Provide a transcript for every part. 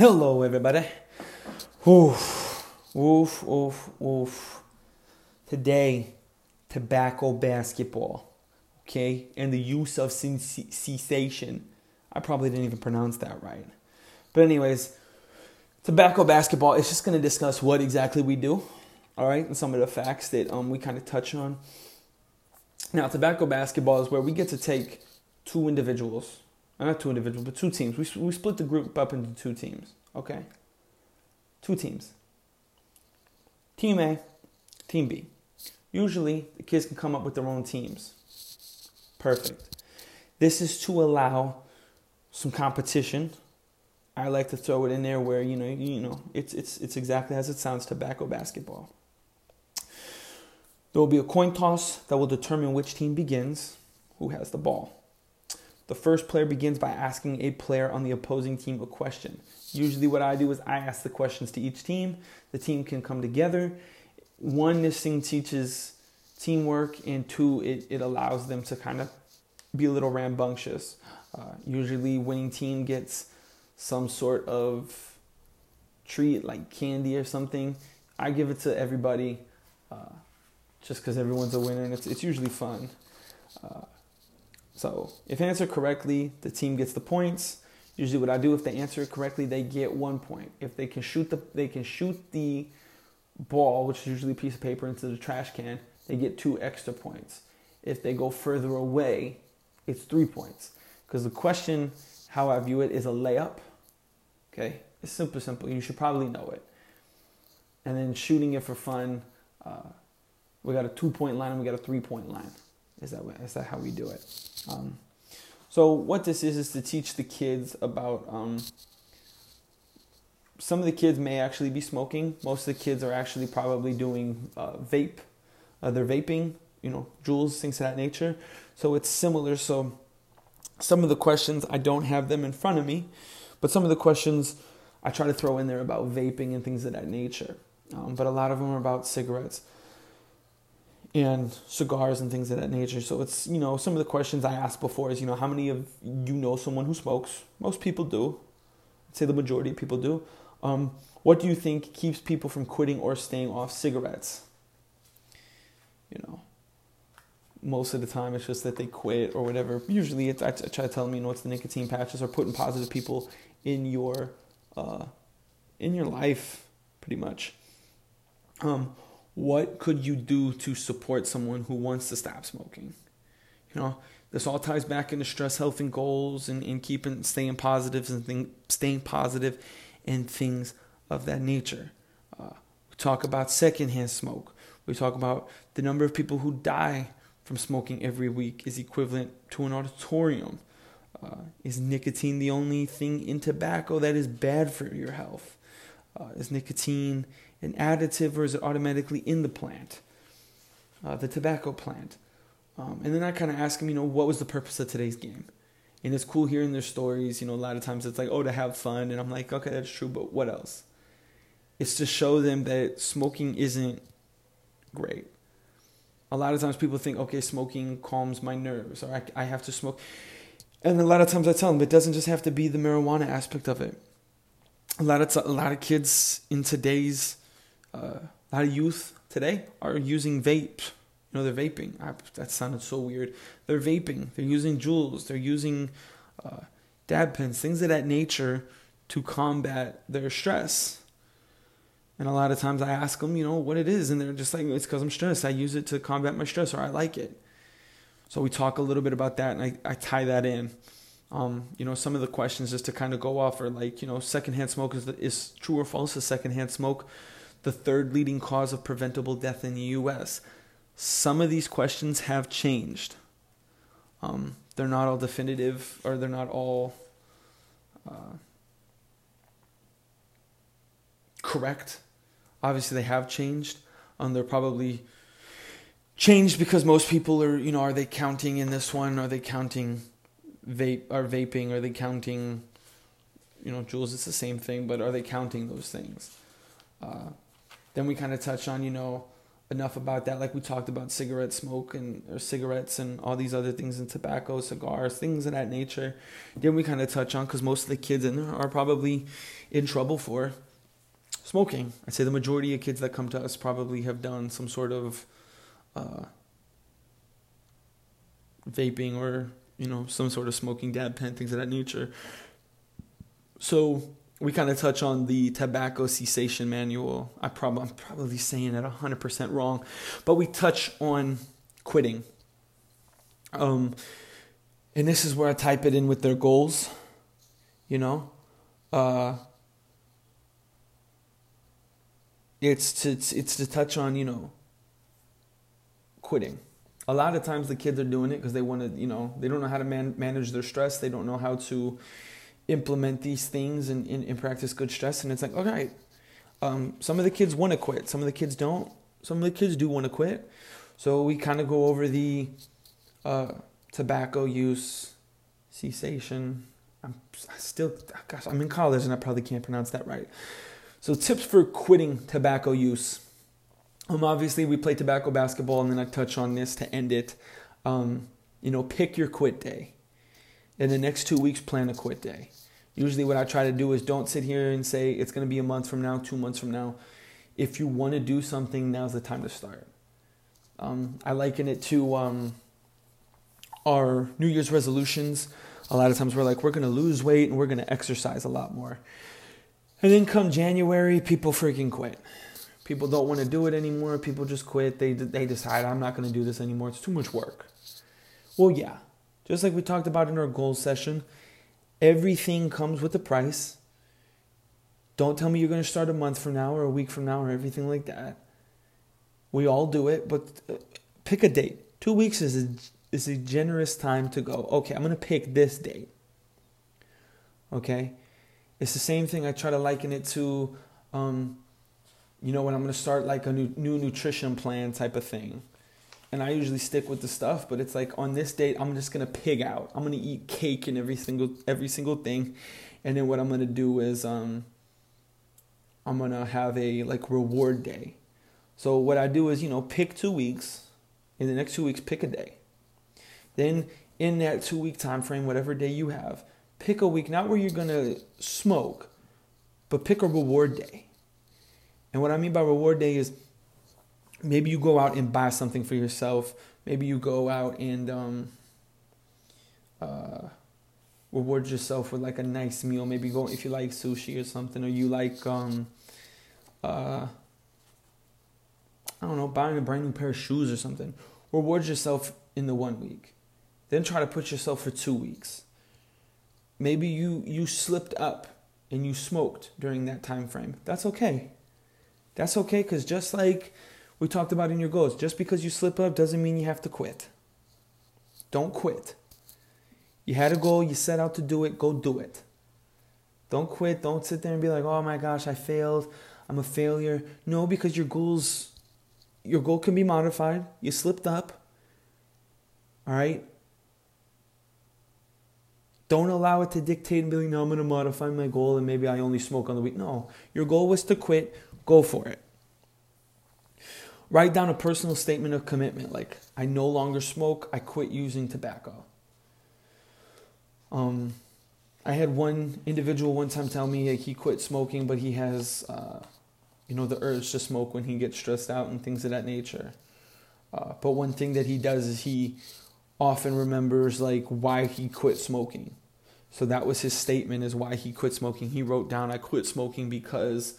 Hello, everybody. Oof, oof, oof, oof. Today, tobacco basketball, okay, and the use of cessation. I probably didn't even pronounce that right. But, anyways, tobacco basketball is just going to discuss what exactly we do, all right, and some of the facts that um, we kind of touch on. Now, tobacco basketball is where we get to take two individuals, not two individuals, but two teams. We, we split the group up into two teams, okay? Two teams. Team A, Team B. Usually, the kids can come up with their own teams. Perfect. This is to allow some competition. I like to throw it in there where you know, you know, it's it's it's exactly as it sounds, tobacco basketball. There will be a coin toss that will determine which team begins, who has the ball. The first player begins by asking a player on the opposing team a question. Usually, what I do is I ask the questions to each team. The team can come together. One, this thing teaches teamwork, and two, it, it allows them to kind of be a little rambunctious. Uh, usually, winning team gets some sort of treat like candy or something. I give it to everybody uh, just because everyone's a winner, and it's, it's usually fun. Uh, so if answered correctly, the team gets the points. Usually, what I do if they answer it correctly, they get one point. If they can shoot the they can shoot the ball, which is usually a piece of paper, into the trash can, they get two extra points. If they go further away, it's three points. Because the question, how I view it, is a layup. Okay, it's super simple. You should probably know it. And then shooting it for fun, uh, we got a two point line and we got a three point line. Is that is that how we do it? Um, so what this is is to teach the kids about. Um, some of the kids may actually be smoking. Most of the kids are actually probably doing uh, vape. Uh, they're vaping, you know, Juuls, things of that nature. So it's similar. So some of the questions I don't have them in front of me, but some of the questions I try to throw in there about vaping and things of that nature. Um, but a lot of them are about cigarettes and cigars and things of that nature. So it's, you know, some of the questions I asked before is, you know, how many of you know someone who smokes? Most people do. I'd say the majority of people do. Um, what do you think keeps people from quitting or staying off cigarettes? You know, most of the time it's just that they quit or whatever. Usually it's, I try to tell them, you know, it's the nicotine patches or putting positive people in your, uh, in your life, pretty much. Um, what could you do to support someone who wants to stop smoking? You know, this all ties back into stress, health, and goals, and, and keeping staying and thing, staying positive, and things of that nature. Uh, we talk about secondhand smoke. We talk about the number of people who die from smoking every week is equivalent to an auditorium. Uh, is nicotine the only thing in tobacco that is bad for your health? Uh, is nicotine an additive or is it automatically in the plant, uh, the tobacco plant? Um, and then I kind of ask them, you know, what was the purpose of today's game? And it's cool hearing their stories. You know, a lot of times it's like, oh, to have fun. And I'm like, okay, that's true, but what else? It's to show them that smoking isn't great. A lot of times people think, okay, smoking calms my nerves, or I, I have to smoke. And a lot of times I tell them it doesn't just have to be the marijuana aspect of it. A lot of a lot of kids in today's uh, a lot of youth today are using vape. You know, they're vaping. I, that sounded so weird. They're vaping. They're using Juuls. They're using uh, dab pens, things of that nature to combat their stress. And a lot of times I ask them, you know, what it is, and they're just like, it's because I'm stressed. I use it to combat my stress, or I like it. So we talk a little bit about that, and I, I tie that in. Um, you know, some of the questions just to kind of go off are like, you know, secondhand smoke is, is true or false? Is secondhand smoke the third leading cause of preventable death in the U.S. Some of these questions have changed. Um, they're not all definitive, or they're not all uh, correct. Obviously, they have changed. Um, they're probably changed because most people are, you know, are they counting in this one? Are they counting vape? Are vaping? Are they counting? You know, Juuls. It's the same thing, but are they counting those things? Uh, then we kind of touch on, you know, enough about that. Like we talked about cigarette smoke and or cigarettes and all these other things and tobacco, cigars, things of that nature. Then we kind of touch on because most of the kids in there are probably in trouble for smoking. I'd say the majority of kids that come to us probably have done some sort of uh, vaping or you know some sort of smoking dab pen, things of that nature. So we kind of touch on the tobacco cessation manual. I probably I'm probably saying it 100% wrong, but we touch on quitting. Um, and this is where I type it in with their goals. You know, uh, it's to it's, it's to touch on you know quitting. A lot of times the kids are doing it because they want to you know they don't know how to man- manage their stress. They don't know how to implement these things and, and, and practice good stress. And it's like, okay, um, some of the kids want to quit, some of the kids don't. Some of the kids do want to quit. So we kind of go over the uh, tobacco use cessation. I'm still, gosh, I'm in college and I probably can't pronounce that right. So tips for quitting tobacco use. Um, obviously we play tobacco basketball, and then I touch on this to end it. Um, you know, pick your quit day. In the next two weeks, plan a quit day. Usually, what I try to do is don't sit here and say it's going to be a month from now, two months from now. If you want to do something, now's the time to start. Um, I liken it to um, our New Year's resolutions. A lot of times we're like, we're going to lose weight and we're going to exercise a lot more. And then come January, people freaking quit. People don't want to do it anymore. People just quit. They, they decide, I'm not going to do this anymore. It's too much work. Well, yeah, just like we talked about in our goals session, everything comes with a price. Don't tell me you're going to start a month from now or a week from now or everything like that. We all do it, but uh, pick a date. Two weeks is a, is a generous time to go, okay, I'm going to pick this date. Okay? It's the same thing. I try to liken it to, um, you know, when I'm going to start like a new, new nutrition plan type of thing and I usually stick with the stuff, but it's like on this date I'm just gonna pig out. I'm gonna eat cake and every single every single thing, and then what I'm gonna do is um I'm gonna have a like reward day. So what I do is you know pick two weeks, in the next two weeks pick a day. Then in that two week time frame, whatever day you have, pick a week not where you're gonna smoke, but pick a reward day. And what I mean by reward day is maybe you go out and buy something for yourself. Maybe you go out and um, uh, reward yourself with like a nice meal. Maybe go if you like sushi or something, or you like um, uh, I don't know, buying a brand new pair of shoes or something. Reward yourself in the one week. Then try to put yourself for two weeks. Maybe you you slipped up and you smoked during that time frame. That's okay. That's okay because just like we talked about in your goals. Just because you slip up doesn't mean you have to quit. Don't quit. You had a goal, you set out to do it, go do it. Don't quit. Don't sit there and be like, "Oh my gosh, I failed. I'm a failure." No, because your goals your goal can be modified. You slipped up. All right? Don't allow it to dictate and be like, no, I'm going to modify my goal and maybe I only smoke on the week. No, your goal was to quit. Go for it. Write down a personal statement of commitment like, I no longer smoke, I quit using tobacco. Um, I had one individual one time tell me he quit smoking, but he has, uh, you know, the urge to smoke when he gets stressed out and things of that nature. Uh, but one thing that he does is he often remembers like why he quit smoking. So that was his statement is why he quit smoking. He wrote down, "I quit smoking because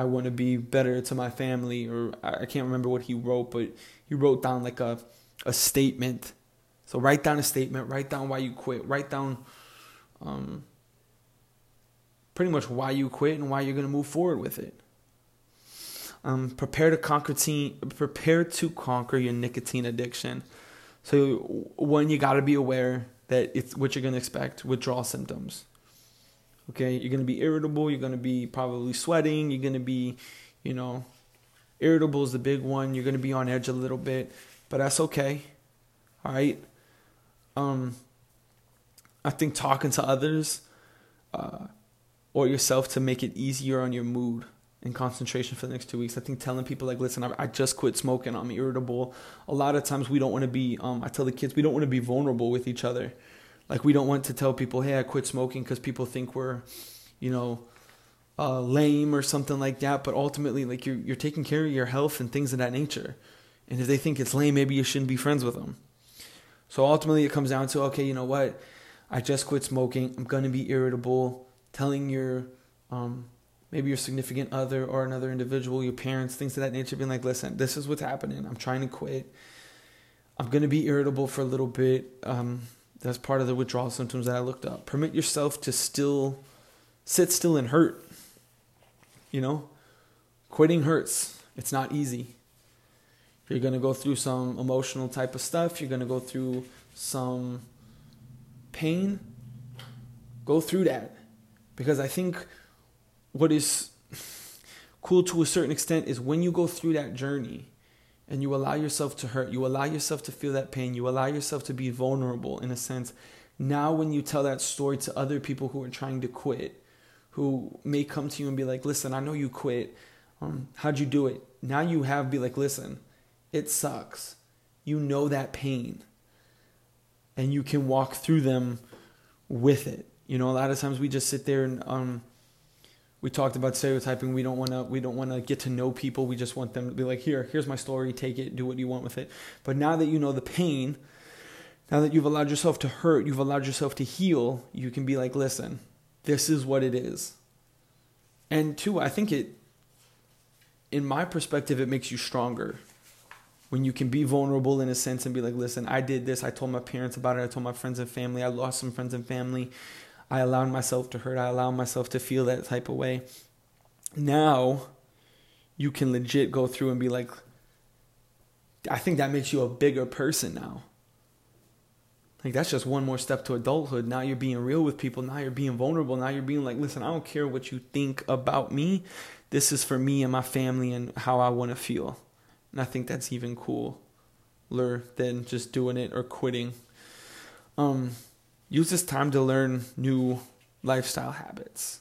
I want to be better to my family, or I can't remember what he wrote, but he wrote down like a, a statement. So write down a statement, write down why you quit, write down um, pretty much why you quit and why you're going to move forward with it. Um, prepare to conquer teen, prepare to conquer your nicotine addiction. So one, you got to be aware that it's what you're going to expect withdrawal symptoms. Okay, you're gonna be irritable. You're gonna be probably sweating. You're gonna be, you know, irritable is the big one. You're gonna be on edge a little bit, but that's okay. All right. Um, I think talking to others, uh, or yourself to make it easier on your mood. and concentration for the next two weeks. I think telling people like, listen, I, I just quit smoking. I'm irritable. A lot of times we don't want to be. Um, I tell the kids we don't want to be vulnerable with each other. Like we don't want to tell people, hey, I quit smoking because people think we're, you know, uh, lame or something like that. But ultimately, like you're you're taking care of your health and things of that nature. And if they think it's lame, maybe you shouldn't be friends with them. So ultimately, it comes down to okay, you know what? I just quit smoking. I'm gonna be irritable. Telling your um, maybe your significant other or another individual, your parents, things of that nature, being like, listen, this is what's happening. I'm trying to quit. I'm gonna be irritable for a little bit. Um, that's part of the withdrawal symptoms that I looked up. Permit yourself to still sit still and hurt. You know, quitting hurts. It's not easy. You're going to go through some emotional type of stuff. You're going to go through some pain. Go through that. Because I think what is cool to a certain extent is when you go through that journey and you allow yourself to hurt, you allow yourself to feel that pain, you allow yourself to be vulnerable in a sense. Now, when you tell that story to other people who are trying to quit, who may come to you and be like, listen, I know you quit. Um, how'd you do it? Now you have be like, listen, it sucks. You know that pain. And you can walk through them with it. You know, a lot of times we just sit there and um we talked about stereotyping. We don't want to we don't want to get to know people. We just want them to be like, "Here, here's my story. Take it. Do what you want with it." But now that you know the pain, now that you've allowed yourself to hurt, you've allowed yourself to heal, you can be like, "Listen, this is what it is." And two, I think it in my perspective it makes you stronger when you can be vulnerable in a sense and be like, listen, I did this. I told my parents about it. I told my friends and family. I lost some friends and family. I allowed myself to hurt. I allowed myself to feel that type of way. Now you can legit go through and be like, I think that makes you a bigger person now. Like that's just one more step to adulthood. Now you're being real with people. Now you're being vulnerable. Now you're being like, listen, I don't care what you think about me. This is for me and my family and how I want to feel. And I think that's even cooler than just doing it or quitting. Um, use this time to learn new lifestyle habits.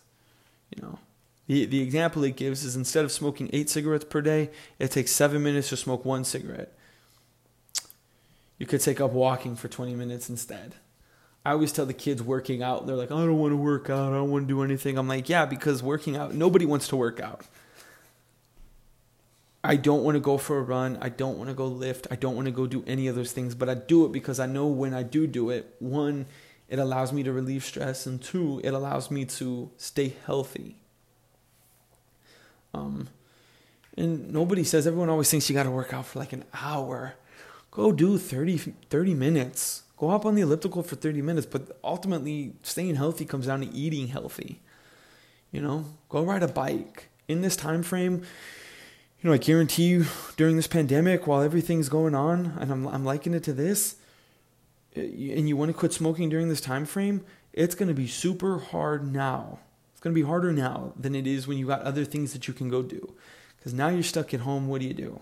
You know, the the example it gives is instead of smoking eight cigarettes per day, it takes seven minutes to smoke one cigarette. You could take up walking for 20 minutes instead. I always tell the kids working out, they're like, I don't want to work out, I don't want to do anything. I'm like, yeah, because working out, nobody wants to work out. I don't want to go for a run. I don't want to go lift. I don't want to go do any of those things, but I do it because I know when I do do it, one, it allows me to relieve stress, and two, it allows me to stay healthy. Um, and nobody says, everyone always thinks you got to work out for like an hour. Go do 30, 30 minutes. Go up on the elliptical for 30 minutes, but ultimately, staying healthy comes down to eating healthy. You know, go ride a bike. In this time frame, you know, I guarantee you during this pandemic, while everything's going on, and I'm I'm liking it to this, and you want to quit smoking during this time frame, it's going to be super hard now. It's going to be harder now than it is when you got other things that you can go do. Because now you're stuck at home. What do you do?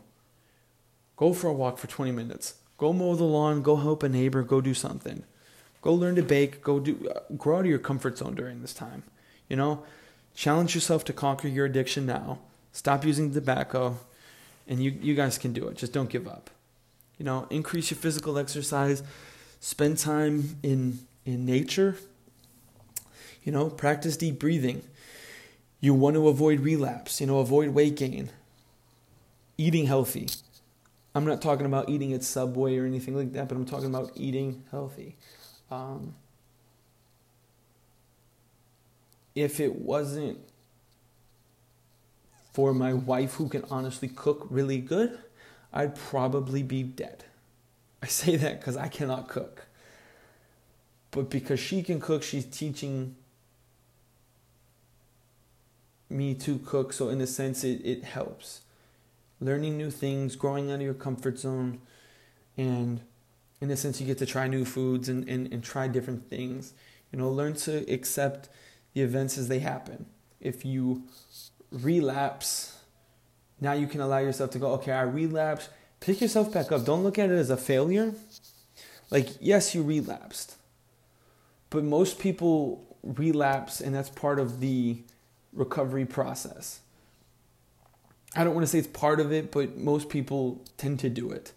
Go for a walk for 20 minutes. Go mow the lawn. Go help a neighbor. Go do something. Go learn to bake. Go do. Uh, grow out of your comfort zone during this time. You know, challenge yourself to conquer your addiction now Stop using tobacco, and you, you guys can do it. Just don't give up. You know, increase your physical exercise, spend time in in nature. You know, practice deep breathing. You want to avoid relapse, you know, avoid weight gain. Eating healthy. I'm not talking about eating at Subway or anything like that, but I'm talking about eating healthy. Um, if it wasn't for my wife who can honestly cook really good, I'd probably be dead. I say that because I cannot cook. But because she can cook, she's teaching me to cook. So, in a sense, it, it helps. Learning new things, growing out of your comfort zone, and in a sense, you get to try new foods and, and, and try different things. You know, learn to accept the events as they happen. If you relapse, now you can allow yourself to go, okay, I relapsed. Pick yourself back up. Don't look at it as a failure. Like, yes, you relapsed. But most people relapse, and that's part of the recovery process. I don't want to say it's part of it, but most people tend to do it.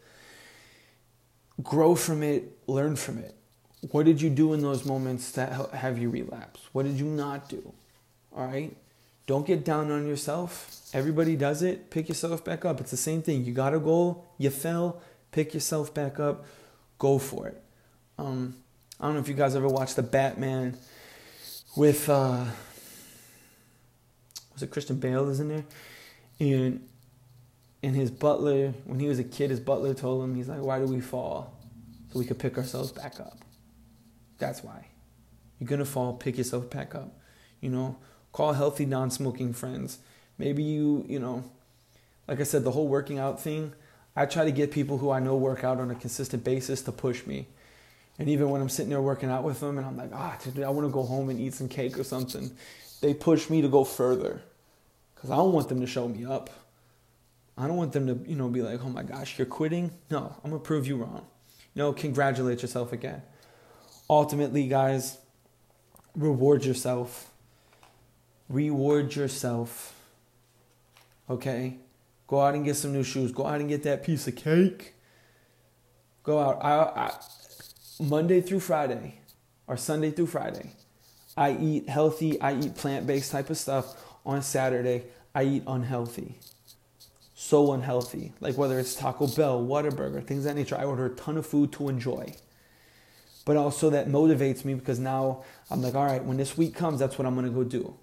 Grow from it, learn from it. What did you do in those moments that have you relapse? What did you not do? All right? Don't get down on yourself. Everybody does it. Pick yourself back up. It's the same thing. You got a goal, you fell, pick yourself back up, go for it. Um, I don't know if you guys ever watched the Batman with uh, was it Christian Bale is in there, and and his butler when he was a kid, his butler told him he's like, "Why do we fall? So we could pick ourselves back up." That's why. You're gonna fall. Pick yourself back up. You know, call healthy non-smoking friends. Maybe you, you know, like I said, the whole working out thing. I try to get people who I know work out on a consistent basis to push me. And even when I'm sitting there working out with them and I'm like, ah, I want to go home and eat some cake or something, they push me to go further because I don't want them to show me up. I don't want them to, you know, be like, oh my gosh, you're quitting. No, I'm to prove you wrong. Know, congratulate yourself again. Ultimately, guys, reward yourself. Reward yourself. Okay? Go out and get some new shoes. Go out and get that piece of cake. Go out. I, I Monday through Friday or Sunday through Friday, I eat healthy, I eat plant based type of stuff. On Saturday, I eat unhealthy. So unhealthy. Like whether it's Taco Bell, Whataburger, things that nature. I order a ton of food to enjoy. But also that motivates me because now I'm like, all right, when this week comes, that's what I'm gonna go do.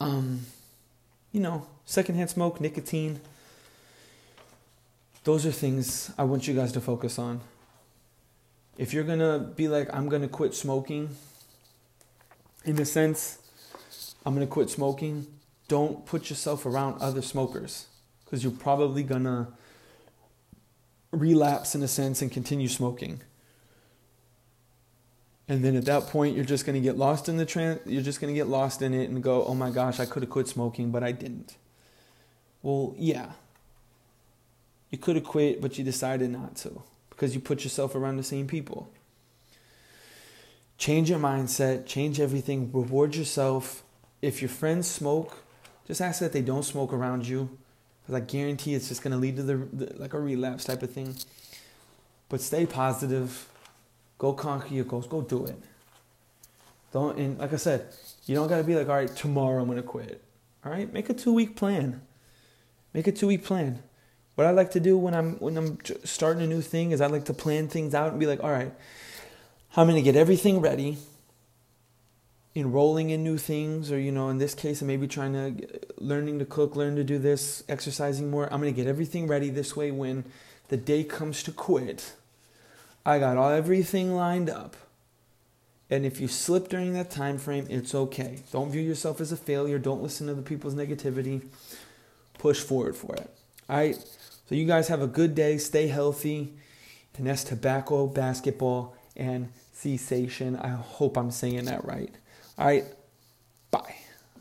Um, you know, secondhand smoke, nicotine, those are things I want you guys to focus on. If you're gonna be like, I'm gonna quit smoking, in a sense, I'm gonna quit smoking, don't put yourself around other smokers because you're probably gonna relapse in a sense and continue smoking. And then at that point, you're just going to get lost in the trend. You're just going to get lost in it and go, "Oh my gosh, I could have quit smoking, but I didn't." Well, yeah, you could have quit, but you decided not to because you put yourself around the same people. Change your mindset, change everything, reward yourself. If your friends smoke, just ask that they don't smoke around you because I guarantee it's just going to lead to the, the, like a relapse type of thing. But stay positive. Go conquer your goals. Go do it. Don't and like I said, you don't got to be like, all right, tomorrow I'm to quit. All right, make a two week plan. Make a two week plan. What I like to do when I'm when I'm starting a new thing is I like to plan things out and be like, all right, I'm gonna get everything ready. Enrolling in new things, or you know, in this case, I may be trying to learning to cook, learn to do this, exercising more. I'm gonna get everything ready this way. When the day comes to quit, I got all everything lined up. And if you slip during that time frame, it's okay. Don't view yourself as a failure. Don't listen to the people's negativity. Push forward for it. All right. So you guys have a good day. Stay healthy. And that's tobacco, basketball, and cessation. I hope I'm saying that right. All right. Bye.